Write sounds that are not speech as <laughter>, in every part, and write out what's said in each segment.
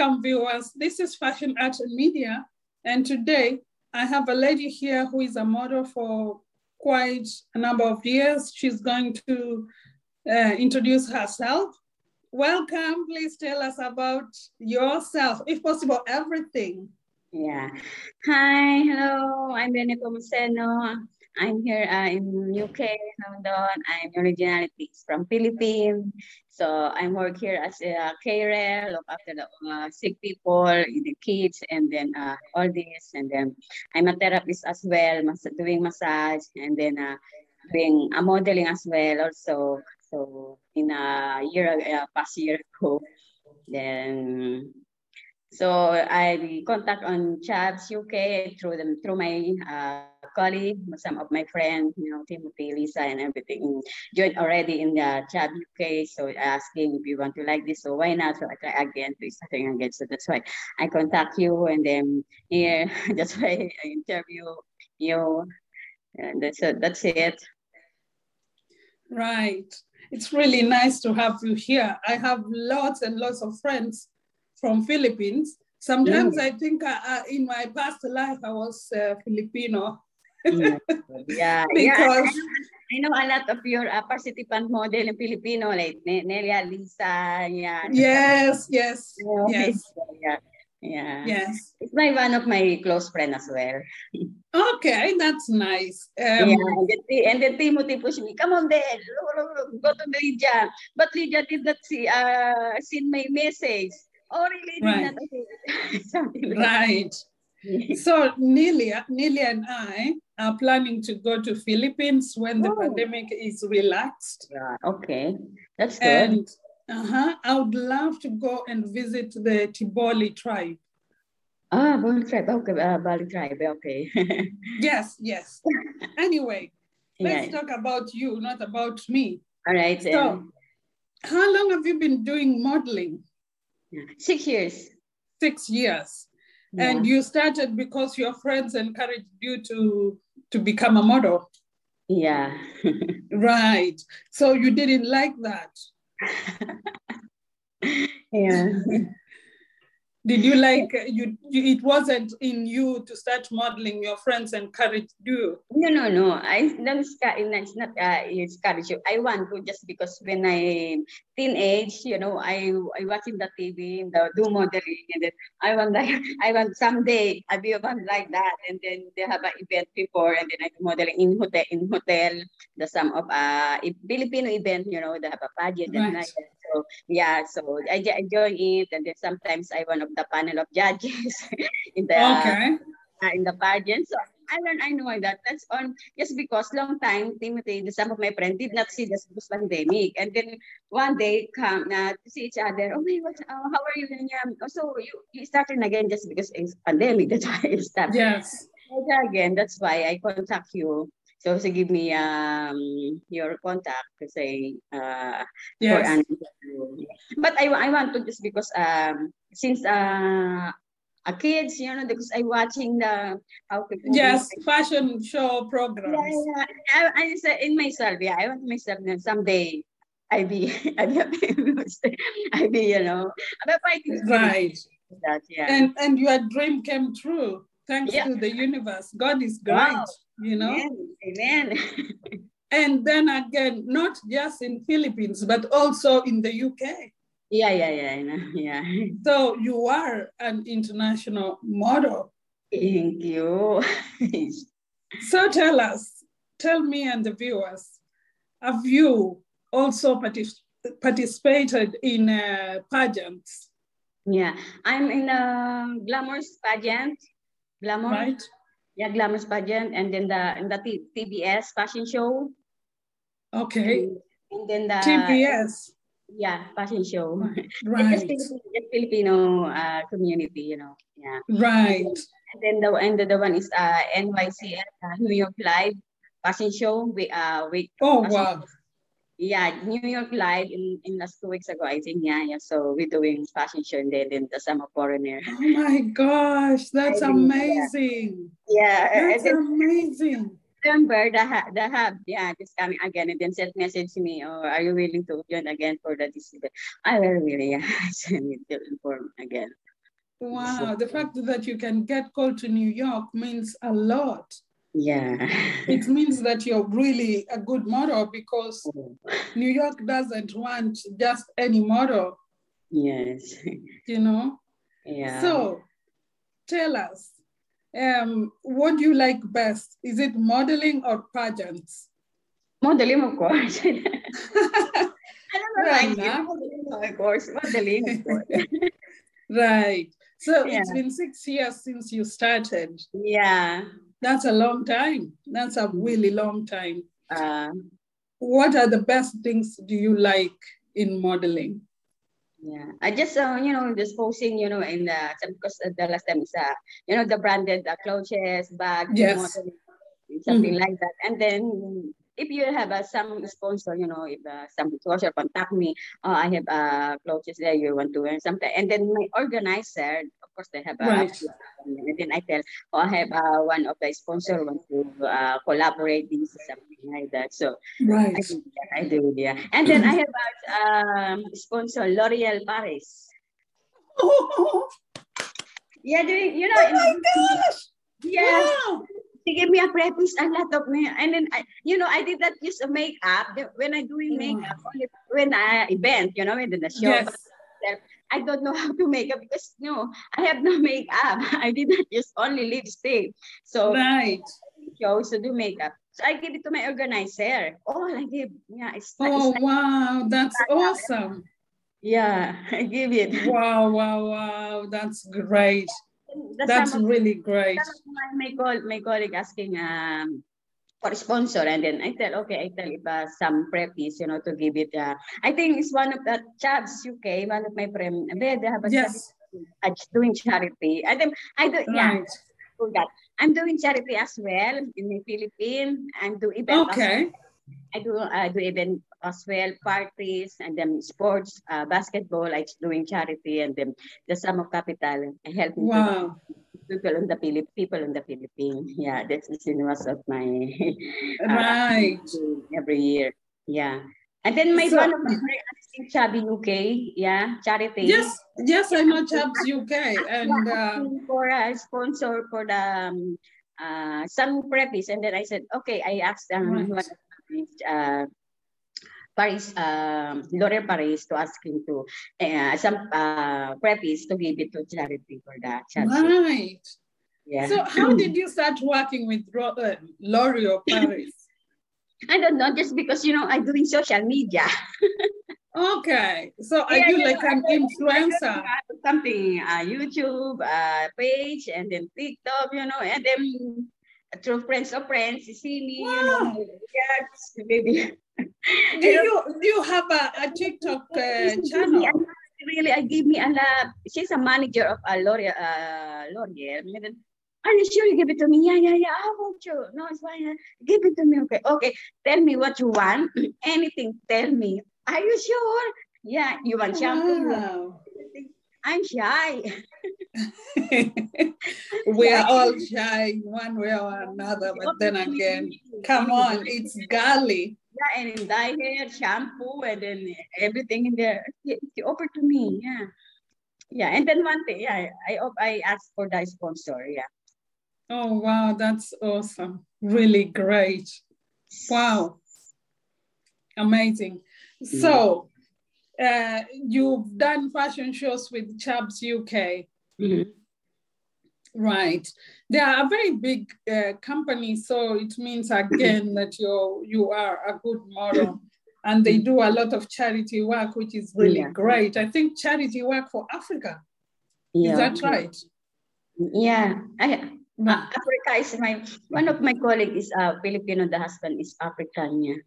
Welcome, viewers. This is Fashion Art and Media, and today I have a lady here who is a model for quite a number of years. She's going to uh, introduce herself. Welcome. Please tell us about yourself, if possible, everything. Yeah. Hi, hello. I'm Benito Museno. I'm here uh, in UK, London. I'm originally from Philippines. So I work here as a carer, look after the uh, sick people, the kids, and then uh, all this. And then I'm a therapist as well, mas doing massage, and then uh, doing a modeling as well also. So in a year, uh, past year ago, then so I contact on Chabs UK through them through my uh, colleague, some of my friends, you know, Timothy, Lisa, and everything joined already in the Chab UK. So asking if you want to like this, so why not? So I try again to starting again. So that's why I contact you, and then here <laughs> that's why I interview you, and that's it. That's it. Right. It's really nice to have you here. I have lots and lots of friends from Philippines. Sometimes mm. I think uh, uh, in my past life I was uh, Filipino. Yeah, yeah. because yeah. I, know, I know a lot of your uh, participant model in Filipino, like Nelia, Lisa, yeah. Yes, yes, yes. Yeah. Yeah. Yes. It's my one of my close friend as well. Okay, that's nice. Um, yeah, and then, and then Timothy pushed me, come on then, go to Lydia. But Lydia did not see, uh, seen my message. Oh, really? Right. <laughs> Something like right. <laughs> so Nelia, Nelia and I are planning to go to Philippines when the oh. pandemic is relaxed. Yeah, okay. That's good. And uh-huh, I would love to go and visit the Tiboli tribe. Ah, Bali tribe. Okay, uh, Bali tribe. Okay. <laughs> yes, yes. Anyway, <laughs> let's yeah. talk about you, not about me. All right. So, um, how long have you been doing modeling? Six years. Six years. Yeah. And you started because your friends encouraged you to to become a model. Yeah. <laughs> right. So you didn't like that. <laughs> yeah. <laughs> Did you like you, you, It wasn't in you to start modeling. Your friends encouraged you. No, no, no. I don't. It's not. Uh, encourage you. I want to just because when I teenage, you know, I I watching the TV, and the do modeling, and then I want like <laughs> I want someday I be one like that, and then they have an event before, and then I modeling in hotel in hotel the some of uh Filipino event, you know, they have a pageant right. and like that. So yeah, so I, I join it, and then sometimes I one of the panel of judges <laughs> in the okay. uh, in the pageant. So I learned, I know that. That's on just because long time, Timothy, some of my friends did not see this pandemic. And then one day come uh, to see each other, oh, what, uh, how are you? And yeah, so you, you started again just because it's pandemic. <laughs> That's why I started. Yes. Again, that's why I contact you so to give me um your contact to say uh yes. for an But I I want to just because um since uh a kids, you know, because I watching the how to yes fashion show programs. Yeah, yeah. I, I say in myself, yeah, I want myself someday I be <laughs> I be <laughs> I be you know, but fighting right. <laughs> That yeah. And and your dream came true thanks yeah. to the universe. God is great. Wow you know? Amen. <laughs> and then again, not just in Philippines, but also in the UK. Yeah, yeah, yeah, <laughs> yeah. So you are an international model. Thank you. <laughs> so tell us, tell me and the viewers, have you also partic- participated in uh, pageants? Yeah, I'm in a glamorous pageant. Glamour. Right yeah, Glamorous Pageant, and then the in the T- TBS fashion show. Okay. And, and then the TBS. Yeah, fashion show. <laughs> Right. just Filipino, just Filipino uh, community, you know. Yeah. Right. And then the and the, the one is uh NYCL uh, New York Live fashion show. We uh we. Oh wow. Show yeah, New York Live in, in last two weeks ago, I think. Yeah, yeah. So we're doing fashion show and then the summer foreigner. Oh my gosh, that's <laughs> amazing. Yeah, that's amazing. September, the, ha- the hub, yeah, is coming again. And then sent message to me, oh, are you willing to join again for the decision? I will really, yeah, <laughs> I need to inform again. Wow, the fact that you can get called to New York means a lot. Yeah. it means that you're really a good model because Oh, New York doesn't want just any model, yes. you know? Yeah. So tell us, um, what do you like best? Is it modeling or pageants? modeling, of course. <laughs> <laughs> I don't know, Right like, modeling, of course. Modeling, of course. <laughs> right. So Yeah. it's been six years since you started. yeah. That's a long time. That's a really long time. Uh, What are the best things do you like in modeling? Yeah, I just uh, you know just posting you know in the because the last time is uh, you know the branded uh, clothes, bags, Yes. modeling, something like that. And then if you have uh, some sponsor, you know, if uh, some sponsor contact me, oh, I have uh, clothes there you want to wear something, and then my organizer, of course, they have a Right. and then I tell, oh, I have uh, one of the sponsor want to uh, collaborate this something like that. So Right. I do, yeah, I do, yeah. And then I have a um, sponsor, L'Oreal Paris. Oh, <laughs> Yeah, doing, you know, Oh my gosh! yeah, Wow. She gave me a preface, a lot of me. And then, I, you know, I did not use a makeup. When I doing mm. makeup, only when I event, you know, in the show. Yes. I don't know <laughs> how to make up because, no, I have no <laughs> makeup. <laughs> I did not use only lipstick. So, Right. chose also do makeup. So I give it to my organizer. Oh, I give, yeah, it's, Oh, it's wow. That's awesome. yeah, I give it. Wow, wow, wow. That's great. That's of- really great. my, my, my colleague asking um, for sponsor and then I tell, okay, I tell if uh, some preppies, you know, to give it. Uh, I think it's one of the Chavs UK, one of my friends, they have a Yes. charity, doing charity. And then I do, yeah, Right. for that. I'm doing charity as well in the Philippines. I'm do event Okay. I do I do event as well, parties and then sports, uh, basketball. I doing charity and then the sum of capital. I help Wow. people in the Philip people in the Philippines. <laughs> Yeah, that's the cinemas of my <laughs> uh, Right. every year. Yeah. And then my So- one of my Chubby UK, yeah, charity. Yes, yes, I know Chaps UK. And uh, for a sponsor for the um, uh, some preppies. And then I said, okay, I asked um, Right. one of these, uh, Paris, um, Paris to ask him to uh, some uh, preppies to give it to charity for charity. right. Yeah. So how <clears throat> did you start working with uh, L'Oreal Paris? <laughs> I don't know, just because you know I'm doing social media. <laughs> Okay. So are Yeah, you yeah, like an I- I- influencer? Something uh, YouTube uh, page and then TikTok, you know, and then through friends of friends, you see me, you know, yeah, maybe. Do you do you have a, a TikTok uh, channel? Really, I give me a lot. She's a manager of a L'Oreal. Uh, L'Oreal. Are you sure you give it to me? Yeah, yeah, yeah. I want you. No, it's fine. Give it to me. Okay, okay. Tell me what you want. <clears throat> Anything. Tell me. Are you sure? Yeah. You want shampoo? Wow. I'm shy. <laughs> we are all shy one way or another, but then again, come on, it's Gali. Yeah, and in dye hair, shampoo, and then everything in there. She, she offered to me. Yeah. Yeah, and then one thing, yeah, I I asked for the sponsor. Yeah. Oh wow, that's awesome. Really great. Wow. Amazing. So uh, you've done fashion shows with Chaps UK. Mhm. Right. They are a very big uh, company, so it means again <laughs> that you you are a good model. And they do a lot of charity work, which is really Yeah. great. I think charity work for Africa. Yeah. Is that right? Yeah. I, Uh, Africa is my one of my colleagues is uh, Filipino. The husband is African. Yeah.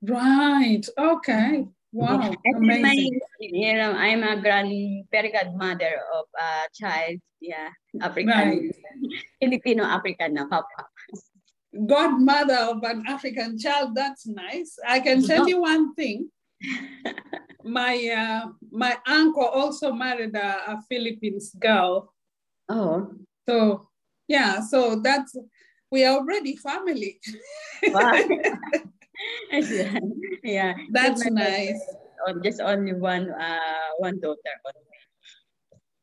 Right. Okay. Wow. Then my, Amazing. you know, I'm a grand very godmother of a child. Yeah, African, Right. Filipino African na papa. Godmother of an African child. That's nice. I can tell you one thing. <laughs> My uh, my uncle also married a, a Philippines girl. Oh, So yeah, so that's we are already family. <laughs> <laughs> yeah, that's nice. Just only one uh, one daughter.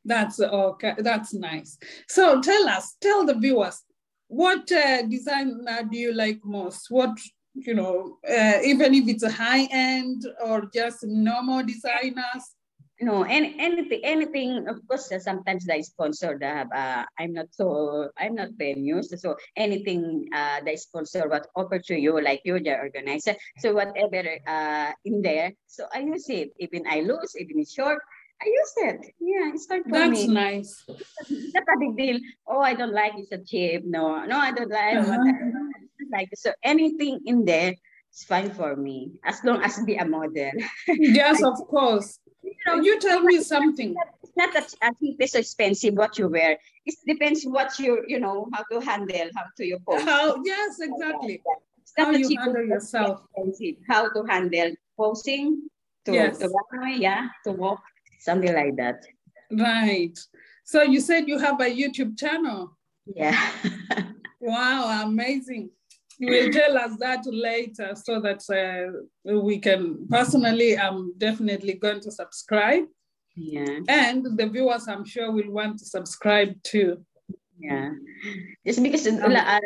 That's okay. That's nice. So tell us, tell the viewers, what uh, design do you like most? What you know, uh, even if it's a high end or just normal designers? No, any, anything, anything. Of course, uh, sometimes they sponsor the. Uh, I'm not so. I'm not famous, so anything uh, they sponsor what offer to you, like you, the organizer. So whatever uh, in there, so I use it. Even I lose, even it's short, I use it. Yeah, it's fine for That's me. That's nice. It's <laughs> not a big deal. Oh, I don't like it's a cheap. No, no, I don't like. Uh-huh. like so anything in there is fine for me as long as be a model. yes, <laughs> of course. You, know, you tell me something. It's not that I think it's expensive what you wear. It depends what you you know how to handle, how to your post. How yes, exactly. How you handle yourself. Expensive. How to handle posing to, yes. to yeah, to walk, something like that. Right. So you said you have a YouTube channel. Yeah. <laughs> wow, amazing you will tell us that later so that uh, we can personally i'm definitely going to subscribe. Yeah. And the viewers i'm sure will want to subscribe too. Yeah. Just because um, uh,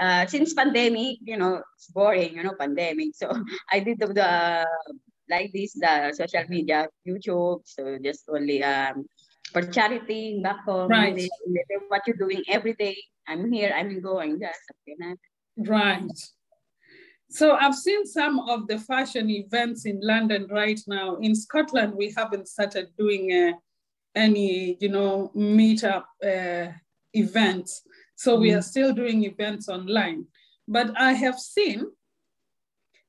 uh, since pandemic you know it's boring you know pandemic. So <laughs> i did the, the like this the social media youtube. So just only um for charity back home right. what you're doing every day. I'm here i'm going that's okay Right. So I've seen some of the fashion events in London right now. In Scotland, we haven't started doing uh, any, you know, meetup uh, events. So mm. we are still doing events online. But I have seen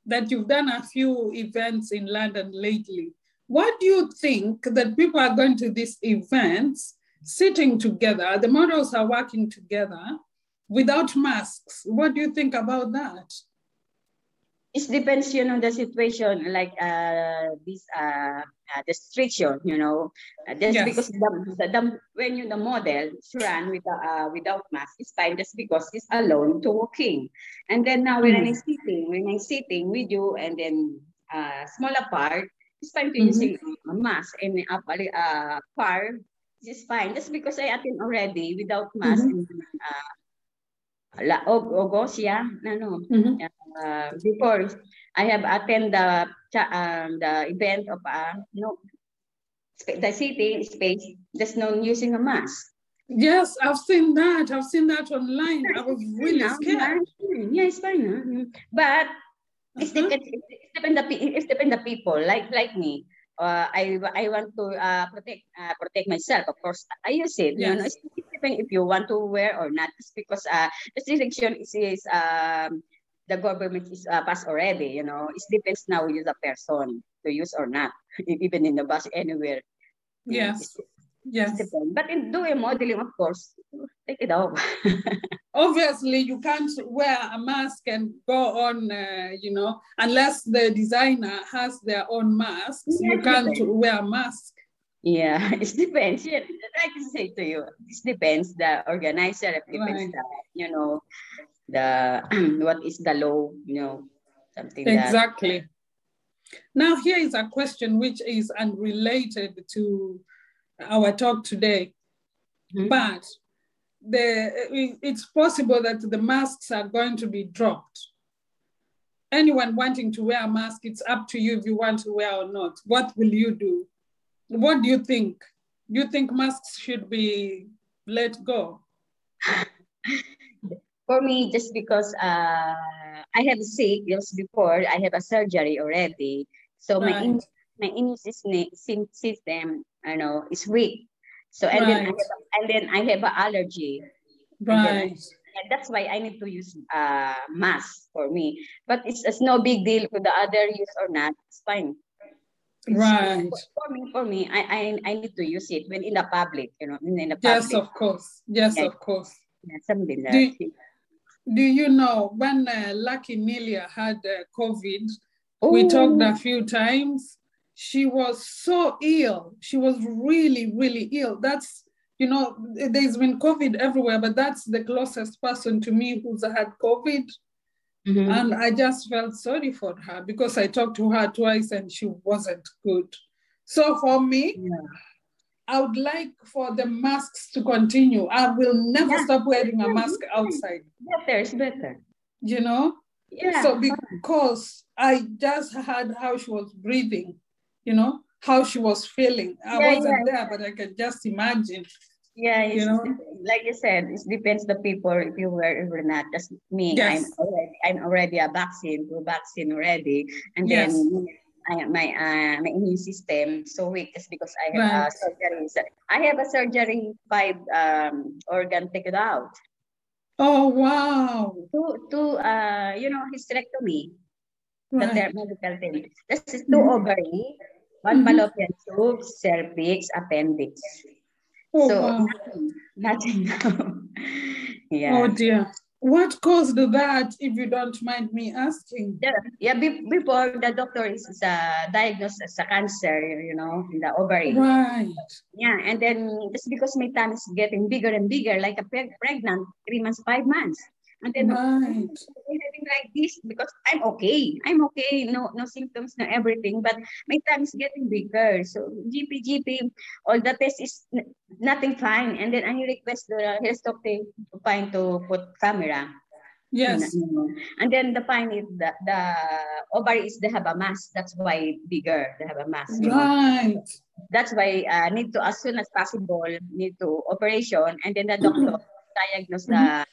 that you've done a few events in London lately. What do you think that people are going to these events sitting together? The models are working together without masks. What do you think about that? It depends, you know, the situation, like uh, this uh, uh, restriction, you know, uh, just yes. because the, the, the, when you the model run with uh, without mask, it's fine just because it's alone to walking. And then now when mm. I'm sitting, when I'm sitting with you, and then uh, smaller part, it's fine to mm -hmm. using a mask and uh, uh, part, it's fine just because I attend already without mask. Mm -hmm. and, uh, La yeah, no, mm-hmm. uh, before I have attended the um, the event of uh, no the city space. There's no using a mask. Yes, I've seen that. I've seen that online. I was <laughs> really scared. Yeah, it's fine. Huh? But uh-huh. it's depend. It's depend the it's depend the people like like me uh, I I want to uh, protect uh, protect myself. Of course, I use it. Yes. You know, it's if you want to wear or not. It's because uh, the restriction is, is um, the government is uh, passed already. You know, it depends now with the person to use or not, <laughs> even in the bus anywhere. Yes. Yes. But in doing modeling, of course, take it off. <laughs> Obviously, you can't wear a mask and go on, uh, you know, unless the designer has their own masks. Yeah, you can't wear a mask. Yeah, <laughs> it depends. Yeah, I can say to you, it depends the organizer, it depends right. the, you know, the <clears throat> what is the law, you know, something exactly. That... Now here is a question which is unrelated to our talk today. Mm-hmm. But the, it's possible that the masks are going to be dropped. Anyone wanting to wear a mask, it's up to you if you want to wear or not. What will you do? What do you think? Do you think masks should be let go? For me, just because uh, I have sick just before, I have a surgery already. So right. my my immune system I know, is weak. So and right. then I have, and then I have an allergy. Right. And, that's why I need to use uh, mask for me. But it's, it's no big deal for the other use or not. It's fine. It's right. For, for, me, for me, I, I I need to use it when in the public, you know, in, in the public. Yes, of course. Yes, yeah. of course. Yeah, something do, do you know when uh, Lucky Milia had uh, COVID? Ooh. We talked a few times she was so ill. She was really, really ill. That's, you know, there's been COVID everywhere, but that's the closest person to me who's had COVID. Mm-hmm. And I just felt sorry for her because I talked to her twice and she wasn't good. So for me, yeah. I would like for the masks to continue. I will never yeah. stop wearing a mask outside. Better, it's better. You know? Yeah. So because I just heard how she was breathing, you know, how she was feeling. I yeah, wasn't there, but I can just imagine. Yeah, you know, like you said, it depends the people if you were or not. Just me, yes. I'm already I'm already a vaccine, two vaccine already, and yes. then I, my uh, my immune system so weak just because I have right. a surgery. I have a surgery five um, organ taken out. Oh wow! Two two uh you know hysterectomy. Right. The medical thing. This is two mm-hmm. ovary, one mm-hmm. fallopian tube, cervix, appendix. Oh, so wow. nothing, <laughs> nothing yeah. Oh dear. What caused that, if you don't mind me asking? Yeah, yeah be, before the doctor is uh, diagnosed as a cancer, you know, in the ovary. Right. Yeah, and then just because my tummy is getting bigger and bigger, like a pregnant, three months, five months. And then right. having like this because I'm okay. I'm okay. No, no symptoms, no everything. But my tongue is getting bigger. So GP, GP, all the test is nothing fine. And then I request the health doctor to find to put camera. Yes. And then the fine is the, the ovary is the have a mass. That's why bigger. They have a mass. Right. Know? That's why uh, need to as soon as possible need to operation and then the doctor <clears throat> diagnose the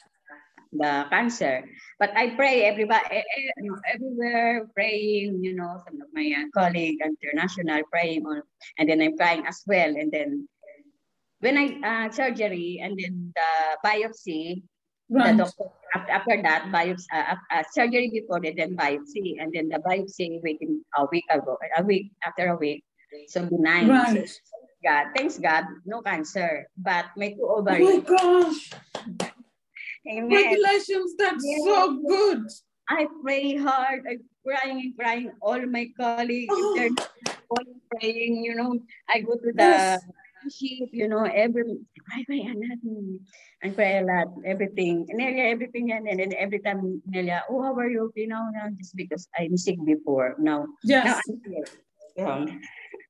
the cancer. But I pray everybody, everywhere praying, you know, some of my uh, colleagues international praying, on, and then I'm crying as well. And then when I uh, surgery and then the biopsy, right. the doctor after that biopsy, uh, uh, surgery before and then biopsy, and then the biopsy waiting a week ago, a week after a week, so benign. Right. God, thanks God, no cancer, but my two ovaries. Oh my gosh. Amen. Congratulations, that's yeah. so good. I pray hard. I'm crying and crying. All my colleagues, oh. they're all praying, you know. I go to the yes. sheep, you know, every I pray a lot. I pray a lot, everything. Nelia, everything and then every time Nelia, oh, how are you? You know, now just because I'm sick before. Now, yes. now I'm here. Yeah.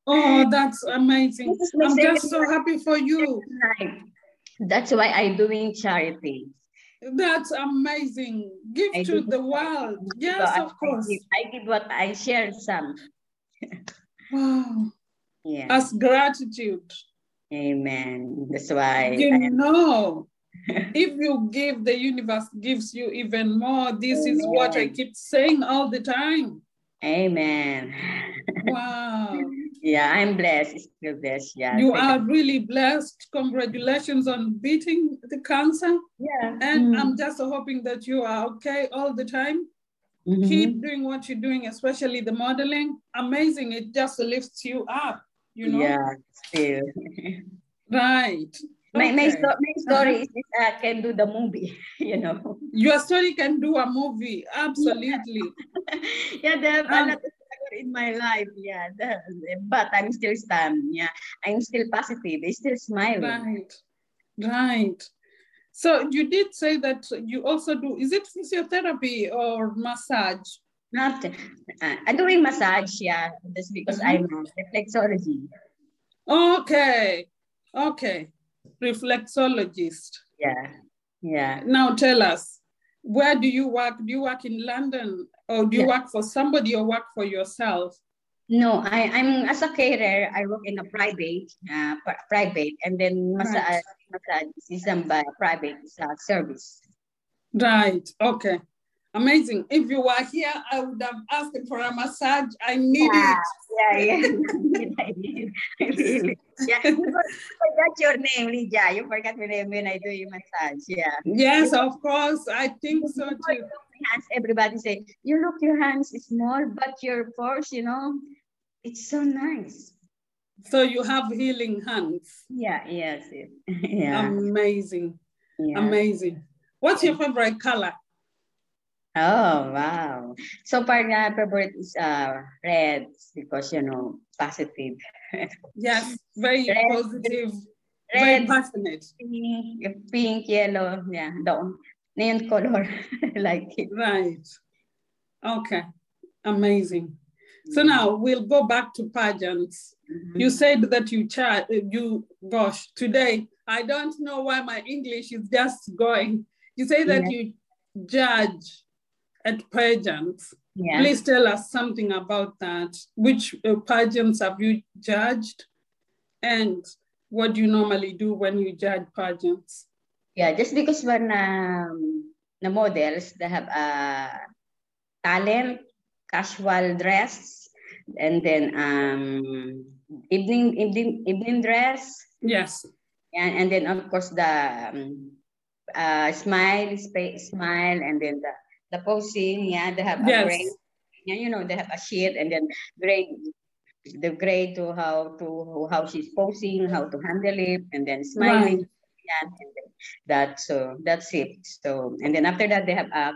Oh, that's amazing. I'm just so happy for you. That's why I'm doing charity. That's amazing. Give I to the world. Yes, so of I, course. I give, I give what I share some. wow. Yeah. As gratitude. Amen. That's why. You I know, <laughs> if you give, the universe gives you even more. This Amen. is what I keep saying all the time. Amen. Wow. <laughs> Yeah, I'm blessed. Still blessed. Yeah. You are really blessed. Congratulations on beating the cancer. Yeah. And mm. I'm just hoping that you are okay all the time. Mm-hmm. Keep doing what you're doing, especially the modeling. Amazing. It just lifts you up, you know? Yeah, still. <laughs> right. My, okay. my, sto- my story is uh, can do the movie, <laughs> you know. Your story can do a movie, absolutely. <laughs> yeah, the, um, in my life. Yeah, but I'm still stand. Yeah, I'm still positive. I'm still smiling. Right, right. So you did say that you also do. Is it physiotherapy or massage? Not. Uh, I'm doing massage. Yeah, just because mm-hmm. I'm a reflexology. Okay, okay, reflexologist. Yeah, yeah. Now tell us, where do you work? Do you work in London or do you yeah. work for somebody or work for yourself? No, I, I'm as a carer. I work in a private, uh, private, and then massage, right. massage is by private uh, service. Right. Okay. Amazing. If you were here, I would have asked for a massage. I need yeah, it. Yeah, yeah. <laughs> I <laughs> Yeah. You forgot your name, Lydia. You forgot your name when I do your massage. Yeah. Yes, of course. I think so too hands, everybody say, you look your hands small, but your pores, you know, it's so nice. So you have healing hands. Yeah, yes. <laughs> Yeah. Amazing. Yeah. Amazing. What's your favorite color? Oh, wow. So far, my favorite is uh, red because, you know, positive. <laughs> yes, very red. positive. Red, very passionate. Pink, pink, yellow, yeah, the neon color, <laughs> like it. Right. Okay, amazing. So now we'll go back to pageants. Mm-hmm. You said that you chat, you, gosh, today, I don't know why my English is just going. You say that yeah. you judge at pageants. Yeah. Please tell us something about that. Which uh, pageants have you judged? And what do you normally do when you judge pageants? Yeah, just because when um, the models, they have a talent, casual dress, and then um, evening, evening, evening dress. Yes. And, and then of course the um, uh, smile, smile, and then the, the posing, yeah, they have yes. a grade. Yeah, you know, they have a sheet and then grade the grade to how to how she's posing, how to handle it, and then smiling. Right. Yeah, and then that so that's it. So and then after that they have a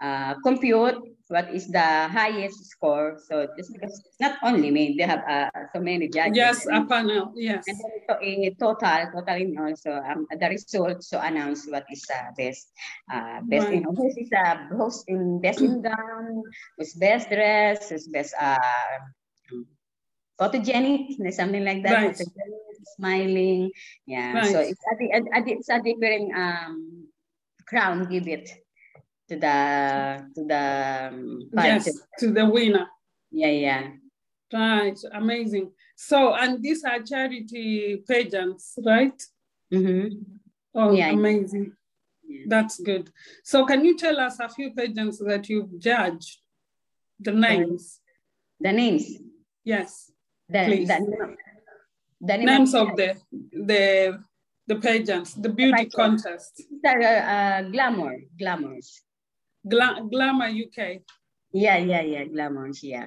uh, compute what is the highest score. So just because not only me, they have uh, so many judges. Yes, a panel. Yes. And then so a total, total in also um, the result so announce what is uh, best, uh, best right. you know who is uh, host in best in gown, who's best dress, who's best uh photogenic, something like that. Right. Smiling, yeah. Right. So it's a, it's a different um crown give it to the to the um, yes to the winner. Yeah, yeah. Right, amazing. So, and these are charity pageants, right? Mm-hmm. Oh, yeah. amazing. Yeah. That's good. So, can you tell us a few pageants that you've judged? The names. The names. Yes. The, please. The, the names of the the the pageants, the beauty contest. Uh, uh, glamour, glamours. Gla Glamour UK. Yeah, yeah, yeah, Glamour, yeah.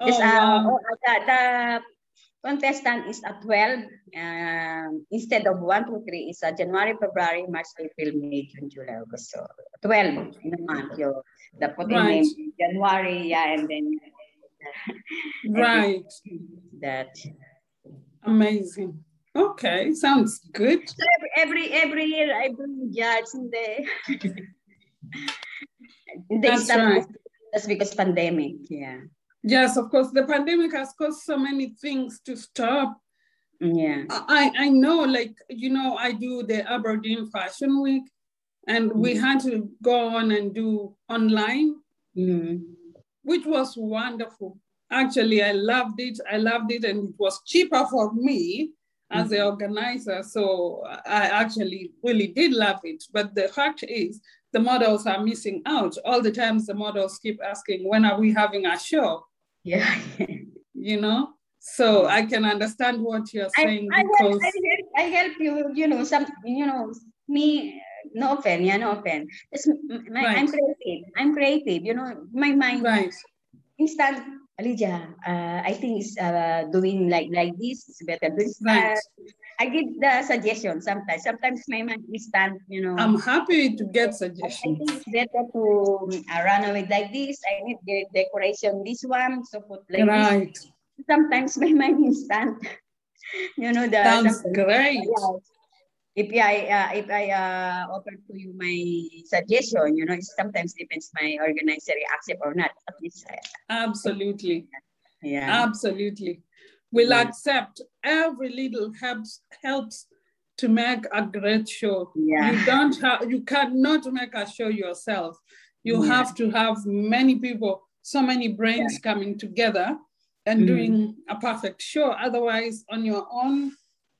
Oh, uh, wow. oh, the, the contestant is at 12. Um, instead of 1, 2, 3, it's a January, February, March, April, May, June, July, August. So 12 in a month. You, the put right. in January, yeah, and then. <laughs> right. That. Amazing. Okay, sounds good. So every, every every year I bring judge in <laughs> That's right. That's because pandemic. Yeah. Yes, of course. The pandemic has caused so many things to stop. Yeah. I, I know, like, you know, I do the Aberdeen Fashion Week and mm-hmm. we had to go on and do online, mm-hmm. which was wonderful. Actually, I loved it. I loved it, and it was cheaper for me as mm-hmm. the organizer. So I actually really did love it. But the fact is, the models are missing out. All the times the models keep asking, when are we having a show? Yeah. you know? So I can understand what you're saying I, because I help, I help, you, you know, some, you know, me, no offense, yeah, no. It's my, right. I'm creative. I'm creative, you know, my mind. Right. Instant, Alicia, uh, I think it's uh, doing like like this is better. This, right. Uh, I give the suggestion sometimes. Sometimes my mind is stand, you know. I'm happy to get suggestions. I think it's better to uh, run away like this. I need the decoration this one, so put like right. this. Sometimes <laughs> my mind is instant. you know the sounds great. If I uh, if I uh, offer to you my suggestion, you know, it sometimes depends my organizer accept or not. At least, uh, absolutely. Yeah. Absolutely will yeah. accept every little helps helps to make a great show. Yeah. You don't have you cannot make a show yourself. You yeah. have to have many people, so many brains yeah. coming together and mm. doing a perfect show. Otherwise, on your own.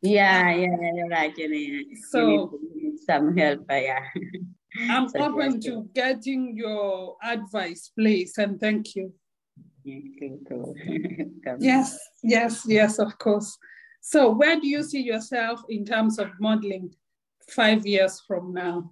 Yeah, yeah, you're right. You need, so you need some help. Yeah. <laughs> I'm open to getting your advice, please, and thank you. <laughs> yes, yes, yes, of course. So, where do you see yourself in terms of modeling five years from now?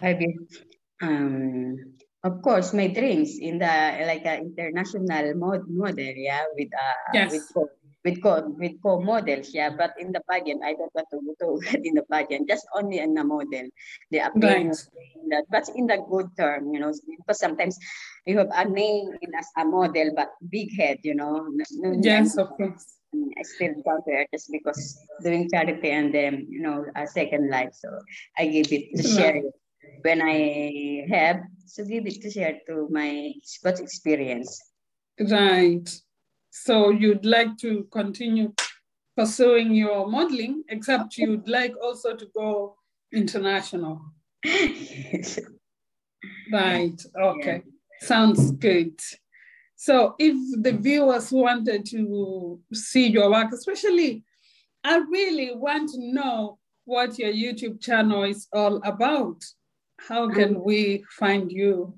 Five years. Um, of course, my dreams in the like an international mod model, yeah, with uh, yes. with with co with co-models, yeah. But in the pageant, I don't want to go to <laughs> in the pageant, just only in the model. The appearance right. that, but in the good term, you know, because sometimes you have a name in as a model, but big head, you know. Yes, of course. I still come here just because doing charity and then you know a second life. So I give it to share it when I have to give it to share to my sports experience. Right. So you'd like to continue pursuing your modeling, except you'd like also to go international. right. Okay. Yeah. Sounds good. So if the viewers wanted to see your work, especially, I really want to know what your YouTube channel is all about. How can we find you?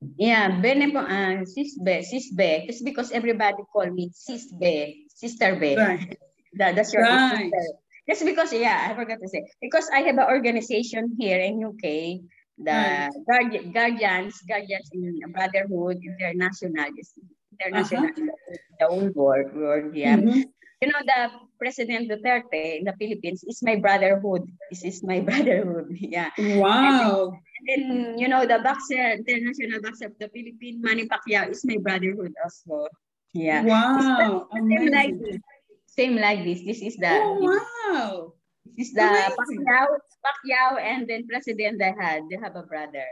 Yeah, Bene po, uh, Sis Be, Sis Be, just because everybody call me Sis Be, Sister Be. Right. that, that's your right. sister. Just because, yeah, I forgot to say, because I have an organization here in UK, the right. guardi- guardians, guardians in Brotherhood International, international, uh-huh. the whole world, world yeah. Mm-hmm. You know, the President Duterte in the Philippines is my brotherhood. This is my <laughs> brotherhood. Yeah. Wow. And then, you know, the boxer, international boxer of the Philippine, Manny Pacquiao is my brotherhood also. Yeah. Wow. Same like this. Same like this. This is the. Oh, wow. This is the Pacquiao, Pacquiao, and then President they had. They have a brother.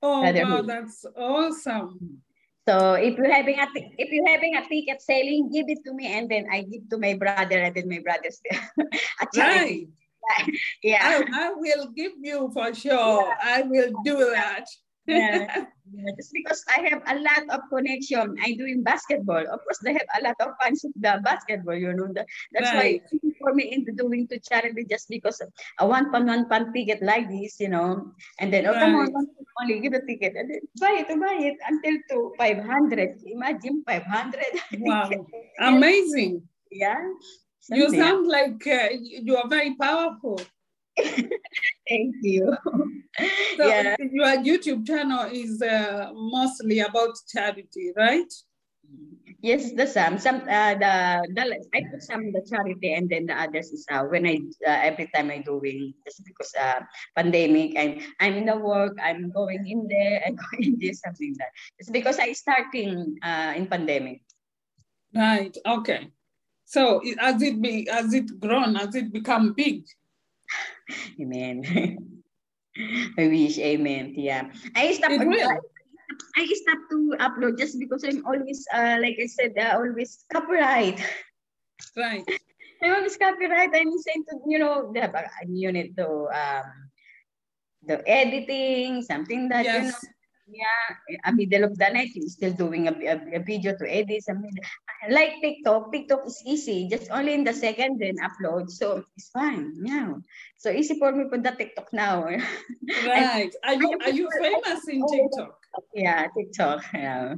Oh, wow, that's awesome. So if you're having a if you're having a ticket selling, give it to me, and then I give to my brother, and then my brother's <laughs> right. <laughs> yeah, I, I, will give you for sure. Yeah. I will do that. <laughs> yeah. Just because I have a lot of connection, I doing basketball. Of course, they have a lot of fans of the basketball. You know, that's right. why for me into doing to charity just because a one pound one pound ticket like this, you know, and then oh right. come on, only give a ticket and then buy it, buy it until to five hundred. Imagine five hundred. <laughs> Wow, <laughs> amazing. Yeah. You sound like uh, you are very powerful. Thank you. <laughs> So yeah. your YouTube channel is uh, mostly about charity, right? Yes, the some some uh, the the I put some the charity and then the others is uh, when I uh, every time I doing just because uh pandemic I'm I'm in the work I'm going in there <laughs> and going in this something that. It's because I starting uh in pandemic. Right. Okay. So has it be has it grown Has it become big. <laughs> Amen. <laughs> I wish, amen. Yeah. I stopped, I, I stopped to upload just because I'm always, uh, like I said, uh, always copyright. Right. <laughs> I'm always copyright. I'm saying to, you know, the unit to um, the editing, something that, yes. you know, yeah, a middle of the night, he's still doing a, a, a video to edit. Something like TikTok. TikTok is easy, just only in the second then upload. So it's fine. Yeah. So easy for me for the TikTok now. <laughs> right. Are you are you famous in TikTok? Yeah, TikTok. Yeah.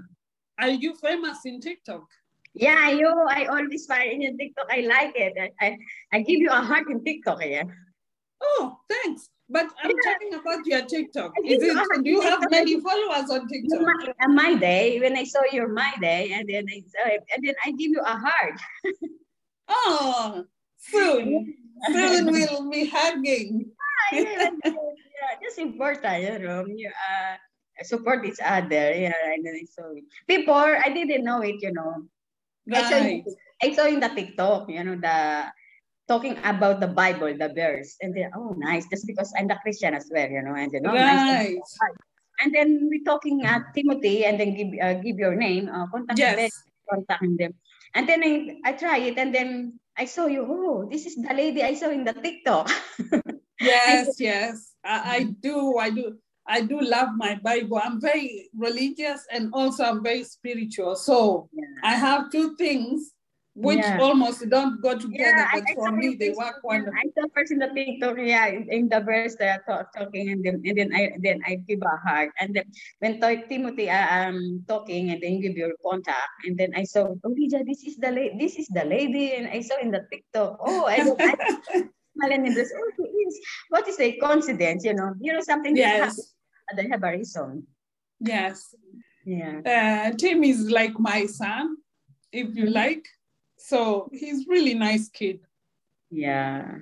Are you famous in TikTok? Yeah, you. I always find in TikTok. I like it. I, I, I give you a heart in TikTok. Yeah. Oh, thanks. But I'm yeah. talking about your TikTok. Is it? Do you have many <laughs> followers on TikTok? My, my, day, when I saw your my day, and then I saw it, and then I give you a heart. <laughs> oh, soon, soon <laughs> we'll be hugging. yeah, yeah, that's important, you know. You, uh, support each other. Yeah, and then I saw it. Before, I didn't know it, you know. Right. I saw, I saw in the TikTok, you know, the talking about the Bible, the verse, and then oh nice, just because I'm the Christian as well, you know, and then oh right. nice. And then we talking at Timothy, and then give uh, give your name, uh, contact yes. them, contact them, and then I I try it, and then I saw you. Oh, this is the lady I saw in the TikTok. <laughs> yes, <laughs> yes, I, I do, I do. I do love my Bible. I'm very religious and also I'm very spiritual. So yeah. I have two things which yeah. almost don't go together, yeah, but I, for me they work wonderful. I saw first in the TikTok, yeah, in the verse they are talk, talking, and then and then I then I give a heart, and then when Timothy uh, um talking, and then give your contact, and then I saw, oh Lydia, this is the lady, this is the lady, and I saw in the TikTok, oh I. I, Malin this, oh, is, what is the coincidence? You know, you know something. Yes. They have a reason. Yes. Yeah. Uh, Tim is like my son, if you mm-hmm. like. So he's really nice kid. Yeah.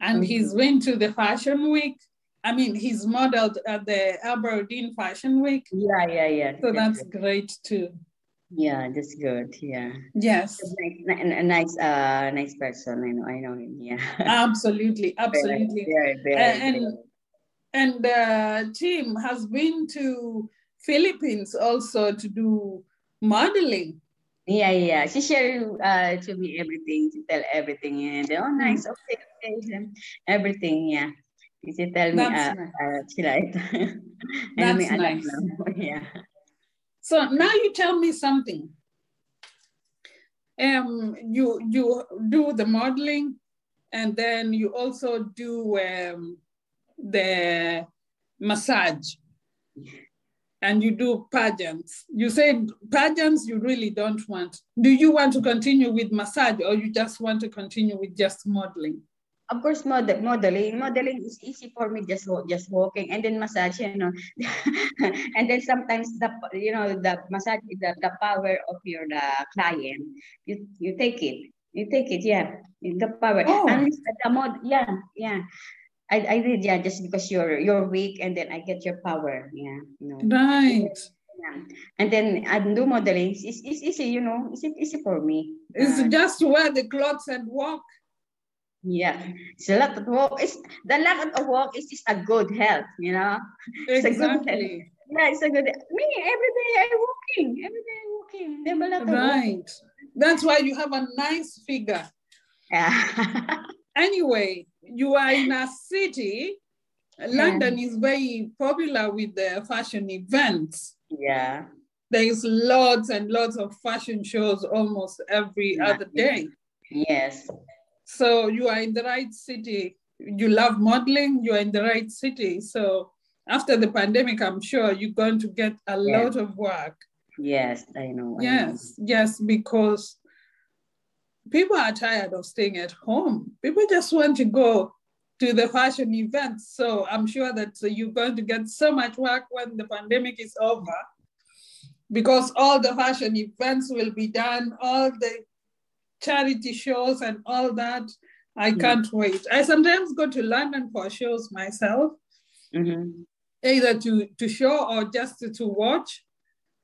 And he's went to the fashion week. I mean, he's modeled at the Aberdeen Fashion Week. Yeah, yeah, yeah. So that's great too. Yeah, that's good. Yeah. Yes. A nice, a nice, uh, nice person. I know. I know him. Yeah. <laughs> Absolutely, absolutely. Very, very, very, and and the team has been to Philippines also to do modeling. Yeah, yeah. She shared uh, to me everything. She tell everything. And oh, nice. Okay, okay. Everything. Yeah. She tell me. That's uh, nice. uh. <laughs> That's May nice. <laughs> Yeah. So now you tell me something. Um, you you do the modeling, and then you also do um, the massage, and you do pageants. You said pageants you really don't want. Do you want to continue with massage, or you just want to continue with just modeling? Of course, model, modeling. Modeling is easy for me just just walking and then massage, you know. <laughs> and then sometimes the you know the massage is the, the power of your the client. You you take it. You take it, yeah. The power. Oh. And the mod, yeah, yeah. I, I did, yeah, just because you're you're weak and then I get your power. Yeah. You know. Right. Yeah. And then I do modeling. It's, it's easy, you know. It's easy for me. It's Uh, just to wear the clothes and walk. Yeah, it's a lot of work. It's the lot of work is just a good health, you know. It's a good Exactly. Yeah, it's a good. Me every day I walking, every day I walking. A lot. Right. That's why you have a nice figure. Yeah. <laughs> Anyway, you are in a city. London is very popular with the fashion events. yeah. There is lots and lots of fashion shows almost every Yeah. other day. Yes. So you are in the right city. You love modeling, you are in the right city. So after the pandemic, I'm sure you're going to get a Yeah. lot of work. Yes, I know. I know. Yes, yes, because people are tired of staying at home. People just want to go to the fashion events. So I'm sure that you're going to get so much work when the pandemic is over because all the fashion events will be done, all the charity shows and all that. I Mm. can't wait. I sometimes go to London for shows myself Mhm. either to, to show or just to, to watch.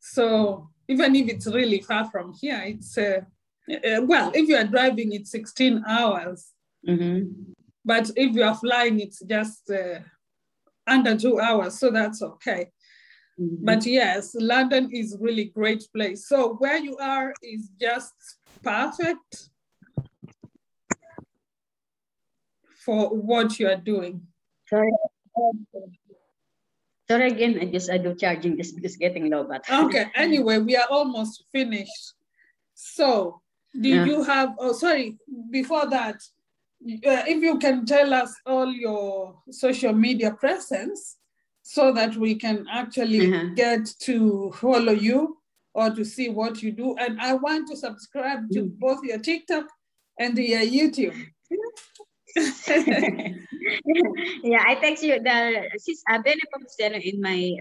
So even if it's really far from here, it's, uh, uh, well, if you are driving, it's 16 hours. Mhm. But if you are flying, it's just uh, under two hours. So that's okay. Mhm. But yes, London is really great place. So where you are is just perfect for what you are doing. Sorry. Sorry again. I just I do charging just because getting low, but Okay, anyway, we are almost finished. So, do Yeah. you have, oh, sorry, before that, uh, if you can tell us all your social media presence so that we can actually Uh-huh. get to follow you or to see what you do. And I want to subscribe to Mm. both your TikTok and your YouTube. <laughs> yeah, I text you the Bene Pomoceno in my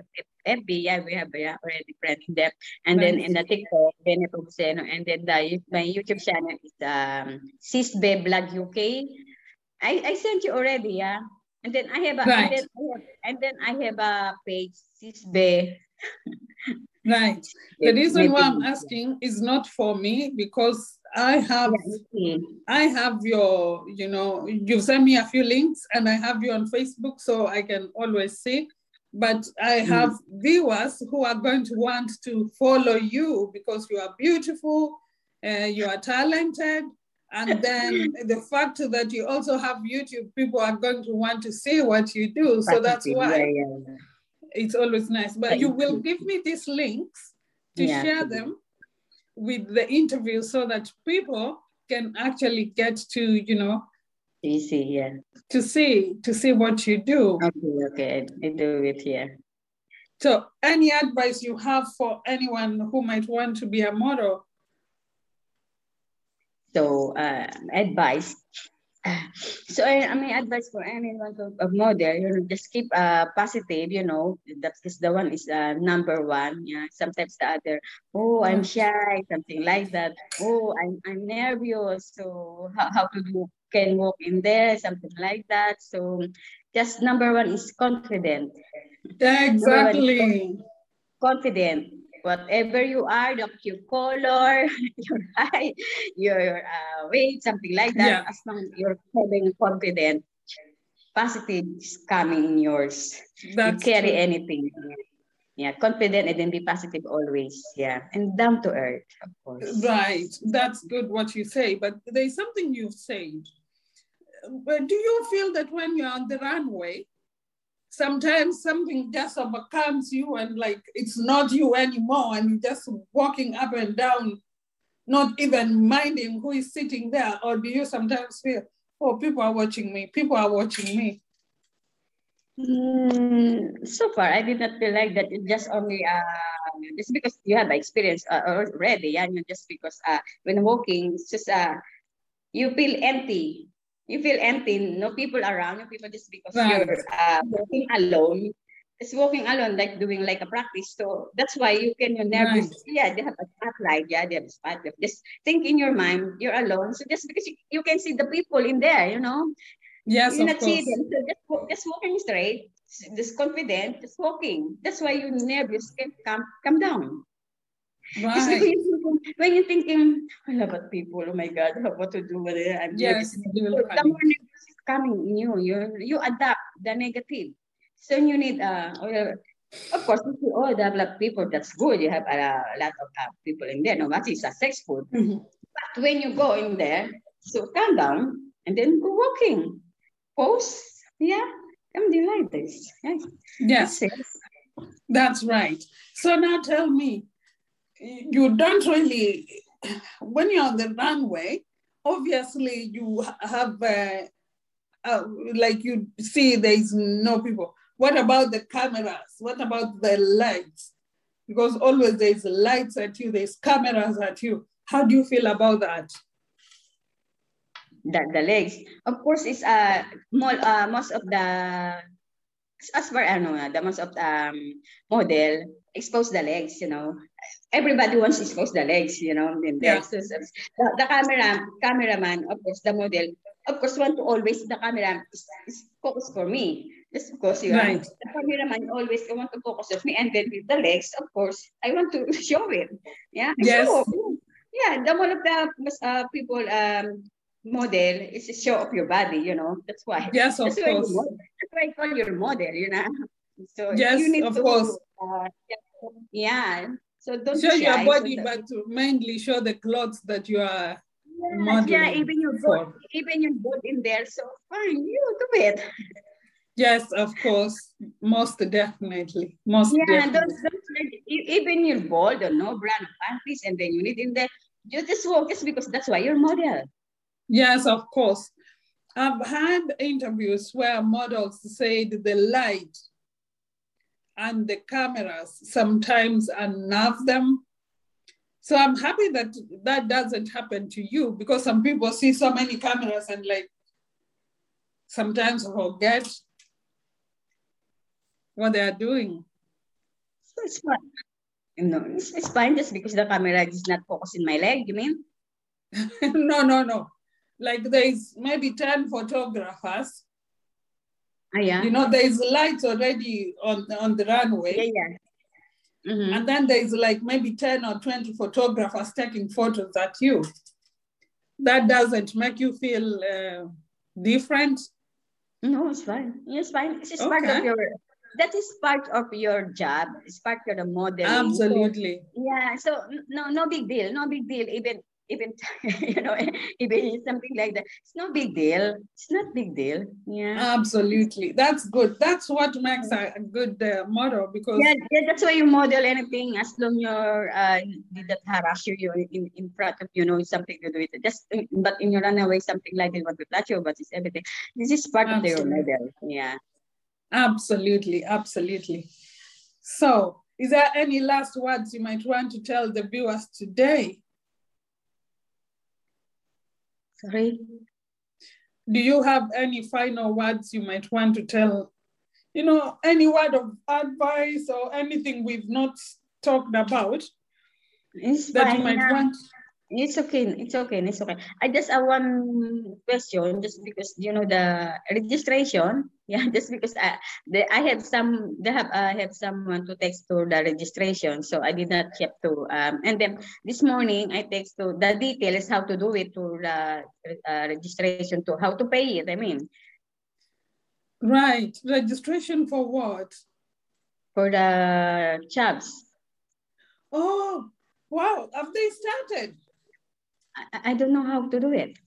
FB. Yeah, we have yeah, already friends them. And then in the TikTok, Bene Pomoceno. And then the my YouTube channel is um Sisbe Vlog UK. I, I sent you already, yeah. And then I have a Right. and, then I have, and then I have a page Sisbe. Right. <laughs> The reason why I'm asking is not for me because I have Yeah. I have your, you know, you send me a few links and I have you on Facebook so I can always see. But I Mm. have viewers who are going to want to follow you because you are beautiful, uh, you are talented. And then the fact that you also have YouTube, people are going to want to see what you do. So that's why Yeah, yeah, yeah. it's always nice. But you will you. give me these links to share them with the interview so that people can actually get to, you know, Easy, yeah. to see to see what you do. Okay, okay. I, do it here. So any advice you have for anyone who might want to be a model? So, uh, advice. <sighs> So, I, I mean, advice for anyone to a model, you know, just keep uh, positive, you know, that's because the one is uh, number one. Yeah, sometimes the other, oh, I'm shy, something like that. Oh, I'm, I'm nervous. So, how, how to do, can walk in there, something like that. So, just number one is confident. Exactly. Confident. whatever you are, the <laughs> your color, your height, your uh, weight, something like that. Yeah. As long as you're feeling confident, positive is coming in yours. That's you carry true. anything. Yeah, confident and then be positive always. Yeah, and down to earth, of course. Right, that's good what you say. But there's something you've said. Do you feel that when you're on the runway, sometimes something just overcomes you and like it's not you anymore, and you're just walking up and down, not even minding who is sitting there? Or do you sometimes feel, oh, people are watching me, people are watching me? Mm, so far, I did not feel like that. It just only uh, just because you have the experience uh, already, yeah. Just because uh, when walking, it's just uh, you feel empty. You feel empty. No people around. No people just because right. you're uh, walking alone. It's walking alone, like doing like a practice. So that's why you can you never. Right. Yeah, they have a spotlight. Yeah, they have a spotlight. Just think in your mind, you're alone. So just because you, you can see the people in there, you know, Yes, You're of course. Them. So just, just walking straight, just confident, just walking. That's why your nerves can come come down. Right. when you're thinking, I love what people, oh my God, what to do with it. I'm yes, so the more nervous is coming in you, you, you adapt the negative. So you need, uh, of course, you see, oh, there are a lot of people, that's good. You have a, a lot of uh, people in there, no matter it's successful. Mm-hmm. But when you go in there, so calm down and then go walking post, yeah, like this. Yes, yes. that's right. So now tell me, you don't really, when you're on the runway, obviously you have, uh, uh, like you see there's no people. What about the cameras? What about the lights? Because always there's lights at you, there's cameras at you. How do you feel about that? the, the legs. Of course, it's uh, more, uh, most of the as far ano, the most of um, model expose the legs, you know. Everybody wants to expose the legs, you know. In yeah. The, the camera, cameraman, of course, the model, of course, want to always the camera is, is focus for me. Just because you right. know, the cameraman always want to focus on me, and then with the legs, of course, I want to <laughs> show it. Yeah. Yes. So, yeah, the one of the uh, people um, model is a show of your body, you know. That's why. Yes, of that's course. Why that's why I call your model, you know. So yes, you need of to, course. Uh, yeah. So don't show your body, so but to mainly show the clothes that you are yeah. Yeah, even your boat, even your boat in there. So fine, you do it. Yes, of course, most definitely, most yeah, definitely. Don't, don't, even your bold or no brand of panties, and then you need in there. You just walk just because that's why you're model. Yes, of course. I've had interviews where models said the light and the cameras sometimes unnerve them. So I'm happy that that doesn't happen to you because some people see so many cameras and like sometimes forget what they are doing. So it's fine. No, it's, it's fine just because the camera is not focused in my leg, you mean? <laughs> no, no, no like there's maybe 10 photographers. Oh, yeah. You know, there's lights already on, on the runway. Yeah, yeah. Mm-hmm. And then there's like maybe 10 or 20 photographers taking photos at you. That doesn't make you feel uh, different? No, it's fine. It's fine. It's okay. part of your that is part of your job. It's part of the modeling. Absolutely. So, yeah. So no, no big deal. No big deal. Even even <laughs> you know even something like that. It's no big deal. It's not big deal. Yeah. Absolutely. That's good. That's what makes a, a good uh, model because yeah, yeah that's why you model anything as long you're uh did that harass you in, in front of you know something to do with it. Just but in your runaway something like they want to touch you but it's everything. This is part absolutely. of your model. Yeah. Absolutely. Absolutely. So is there any last words you might want to tell the viewers today Sorry. Do you have any final words you might want to tell? You know, any word of advice or anything we've not talked about it's that you might want? It's okay. It's okay. It's okay. I just have one question, just because you know the registration. <laughs> Yeah, just because I the, I have some they have I have someone to text to the registration, so I did not have to. Um, and then this morning I text to the details how to do it to the uh, registration to how to pay it. I mean, right registration for what? For the jobs. Oh wow! Have they started? I, I don't know how to do it.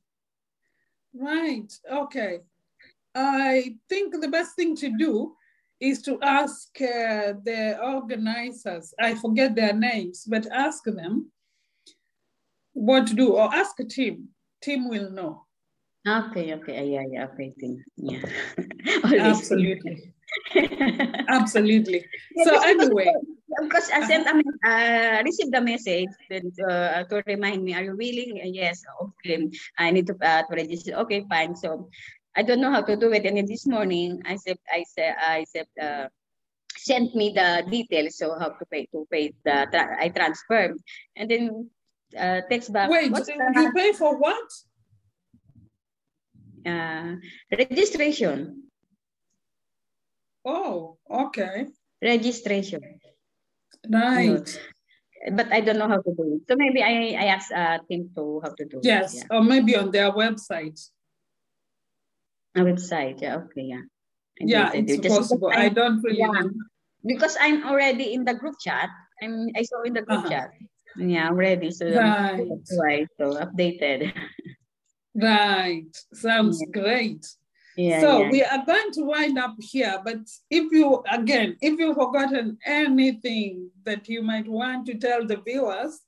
Right. Okay. I think the best thing to do is to ask uh, the organizers, I forget their names, but ask them what to do or ask a team. Team will know. Okay, okay, yeah, yeah, okay, team. Yeah. <laughs> Absolutely. Absolutely. So anyway, because I sent uh-huh. a uh, received a message uh, to remind me, are you willing? yes, okay. I need to, uh, to register. Okay, fine. So I don't know how to do it. And then this morning, I said, I said, I said, uh, sent me the details so how to pay to pay the tra I transferred, and then uh, text back. Wait, you pay for what? Uh, registration. Oh, okay. Registration. Right. But I don't know how to do it. So maybe I, I ask uh, Tim to how to do yes, it. Yes, yeah. or maybe on their website. A website, yeah, okay, yeah. I yeah, it's it. possible. I don't really yeah. know. Because I'm already in the group chat. I'm I saw in the group uh -huh. chat. Yeah, I'm ready. So right. that's why so updated. <laughs> Right. Sounds yeah. great. Yeah, so yeah. we are going to wind up here, but if you, again, if you've forgotten anything that you might want to tell the viewers,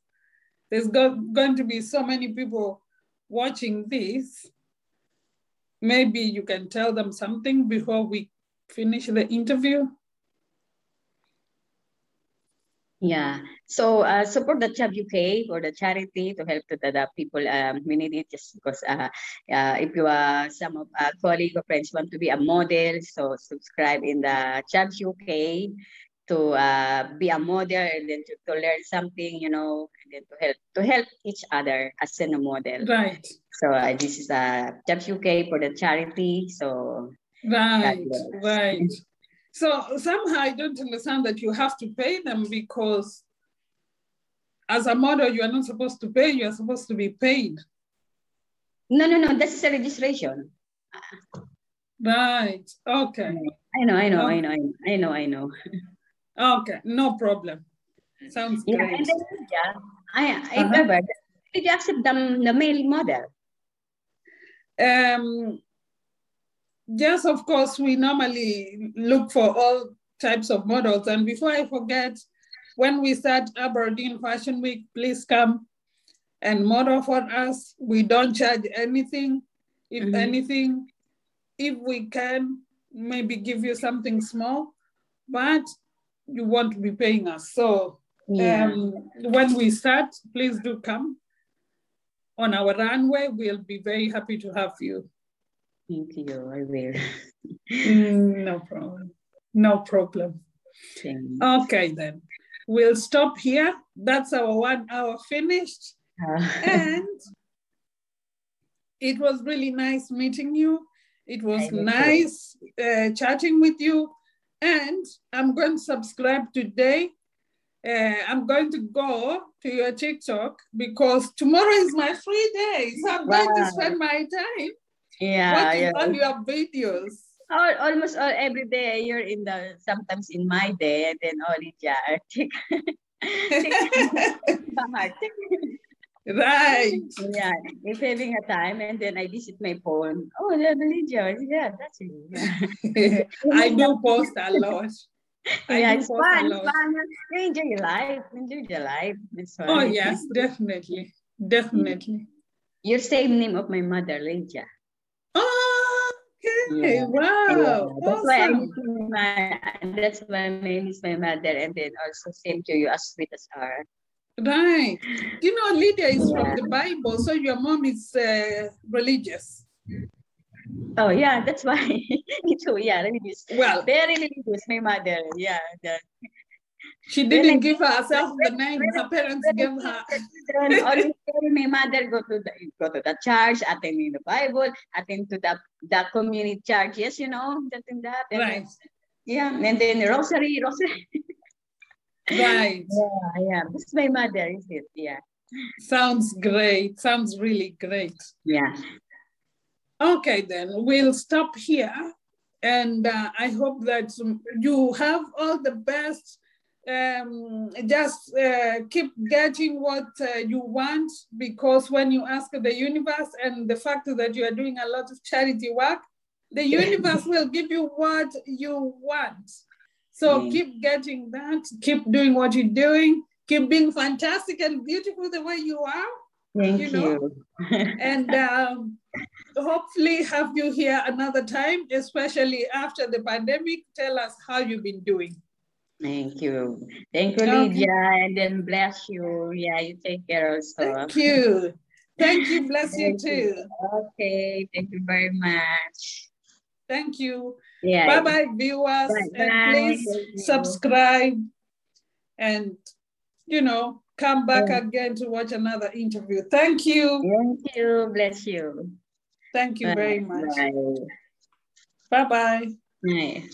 there's go going to be so many people watching this. Maybe you can tell them something before we finish the interview. Yeah. So uh, support the Chab UK for the charity to help to the, the people. Um, we need it just because uh, uh, if you are some of our colleague or friends want to be a model, so subscribe in the Chab UK to uh, be a model and then to, to learn something, you know, and then to help to help each other as a model. Right. So uh, this is a uh, Chab UK for the charity. So right, right. So somehow I don't understand that you have to pay them because as a model, you are not supposed to pay, you are supposed to be paid. No, no, no, that's a registration. Right, okay. I know, I know, okay. I know, I know, I know. Okay, no problem. Sounds yeah, great. And then, yeah, I, I uh-huh. remember, did you accept the, the male model? Um, yes, of course, we normally look for all types of models. And before I forget, when we start Aberdeen Fashion Week, please come and model for us. We don't charge anything. If mm-hmm. anything, if we can, maybe give you something small, but you won't be paying us. So yeah. um, when we start, please do come on our runway. We'll be very happy to have you. Thank you. I will. no problem. No problem. Okay, then. We'll stop here. That's our one hour finished. Uh. and it was really nice meeting you. It was nice uh, chatting with you. And I'm going to subscribe today. Uh, I'm going to go to your TikTok because tomorrow is my free day. So I'm wow. going to spend my time yeah, watching yeah. all your videos. All, almost all every day you're in the sometimes in my day and then only yeah. <laughs> right. Yeah, if having a time and then I visit my phone. Oh, yeah, Lydia. Yeah, that's it. <laughs> I do post a lot. I yeah, it's fun. fun. You enjoy your life. Enjoy your life. Fun. Oh yes, definitely, definitely. Your same name of my mother, Lydia. Oh, okay. Yeah. Wow. Yeah. That's awesome. why I'm my, that's why my name is my mother, and then also same to you, as sweet as her. Right. You know, Lydia is yeah. from the Bible, so your mom is uh, religious. Oh yeah, that's why. <laughs> Me too. Yeah, religious. Well, very religious. My mother. Yeah. The, She didn't give herself the name. Her parents gave her. Always telling my mother go to the go to the church, attend in the Bible, attend to the the community church. Yes, you know, that and that. And Right. Yeah, and then the rosary, rosary. Right. <laughs> Yeah, yeah. This is my mother, is it? Yeah. Sounds great. Sounds really great. Yeah. Okay, then we'll stop here. And uh, I hope that you have all the best. Um, just uh, keep getting what uh, you want because when you ask the universe and the fact that you are doing a lot of charity work, the universe will give you what you want. So keep getting that, keep doing what you're doing, keep being fantastic and beautiful the way you are Thank You you. know? <laughs> and um, hopefully have you here another time, especially after the pandemic. Tell us how you've been doing. Thank you. Thank you, Okay. Lydia, and then bless you. Yeah, you take care also. Thank you. Thank you. Bless you Thank you. too. Okay, thank you very much. Thank you. Yeah. Bye bye, viewers. Bye-bye. And please Thank you. subscribe and, you know, come back Yeah. again to watch another interview. Thank you. Thank you. Bless you. Thank you very much. Bye. Bye bye. Bye.